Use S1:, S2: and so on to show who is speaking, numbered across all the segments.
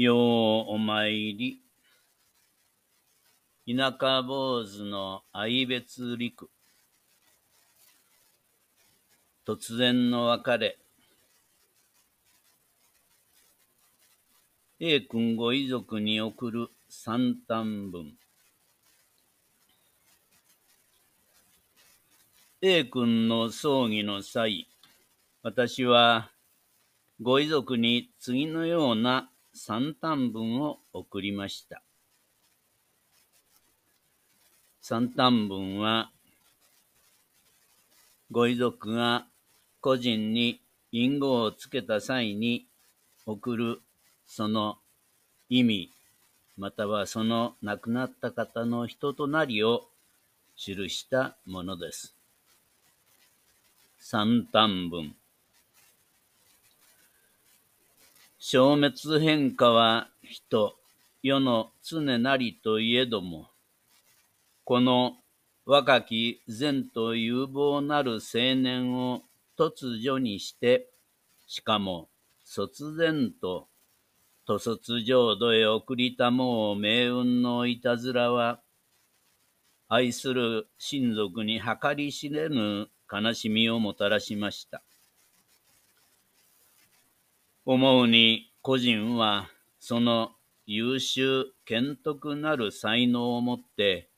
S1: ようお参り。田舎坊主の愛別陸。突然の別れ。A 君ご遺族に送る三短文。A 君の葬儀の際、私はご遺族に次のような三短文を送りました。三短文は、ご遺族が個人に隠語をつけた際に送るその意味、またはその亡くなった方の人となりを記したものです。三短文消滅変化は人、世の常なりといえども、この若き善と有望なる青年を突如にして、しかも卒然と、と卒浄土へ送りたもう命運のいたずらは、愛する親族に計り知れぬ悲しみをもたらしました。思うに個人はその優秀賢徳なる才能をもって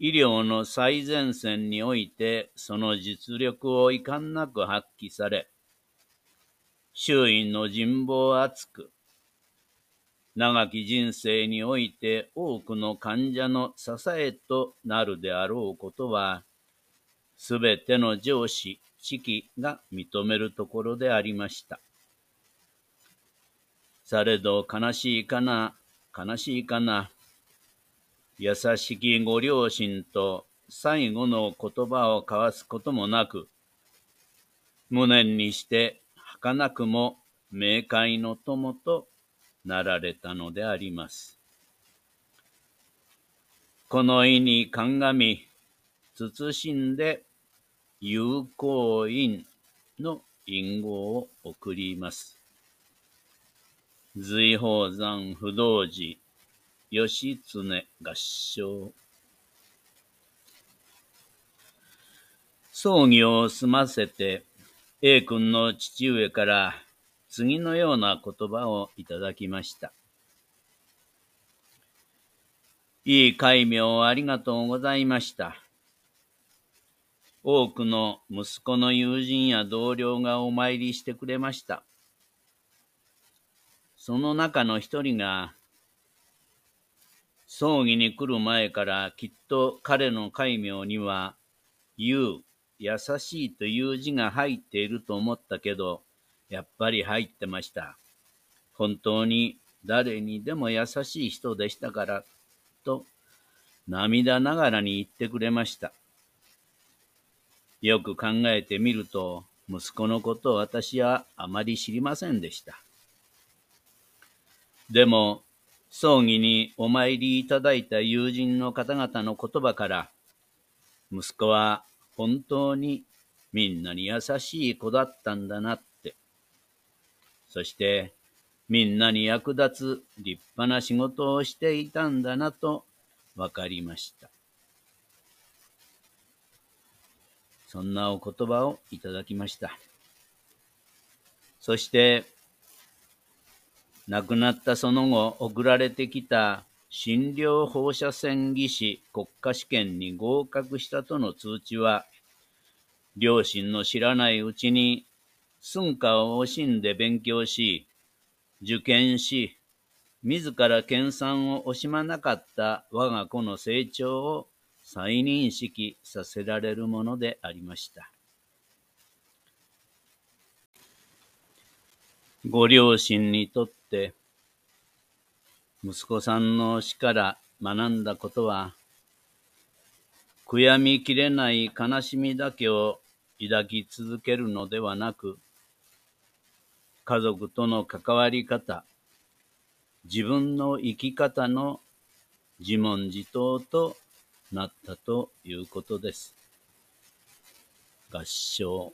S1: 医療の最前線においてその実力を遺憾なく発揮され周囲の人望厚く長き人生において多くの患者の支えとなるであろうことはすべての上司、知己が認めるところでありました。されど悲しいかな、悲しいかな？優しきご両親と最後の言葉を交わすこともなく、無念にして儚くも冥界の友となられたのであります。この意に鑑み、慎んで有効因の隠語を送ります。随宝山不動寺、義経合唱。葬儀を済ませて、A 君の父上から次のような言葉をいただきました。いい戒名をありがとうございました。多くの息子の友人や同僚がお参りしてくれました。その中の一人が、葬儀に来る前からきっと彼の戒名には、言う、優しいという字が入っていると思ったけど、やっぱり入ってました。本当に誰にでも優しい人でしたから、と涙ながらに言ってくれました。よく考えてみると、息子のことを私はあまり知りませんでした。でも、葬儀にお参りいただいた友人の方々の言葉から、息子は本当にみんなに優しい子だったんだなって。そして、みんなに役立つ立派な仕事をしていたんだなとわかりました。そんなお言葉をいただきました。そして、亡くなったその後、送られてきた診療放射線技師国家試験に合格したとの通知は、両親の知らないうちに、寸暇を惜しんで勉強し、受験し、自ら研鑽を惜しまなかった我が子の成長を再認識させられるものでありました。ご両親にとって、息子さんの死から学んだことは、悔やみきれない悲しみだけを抱き続けるのではなく、家族との関わり方、自分の生き方の自問自答となったということです。合唱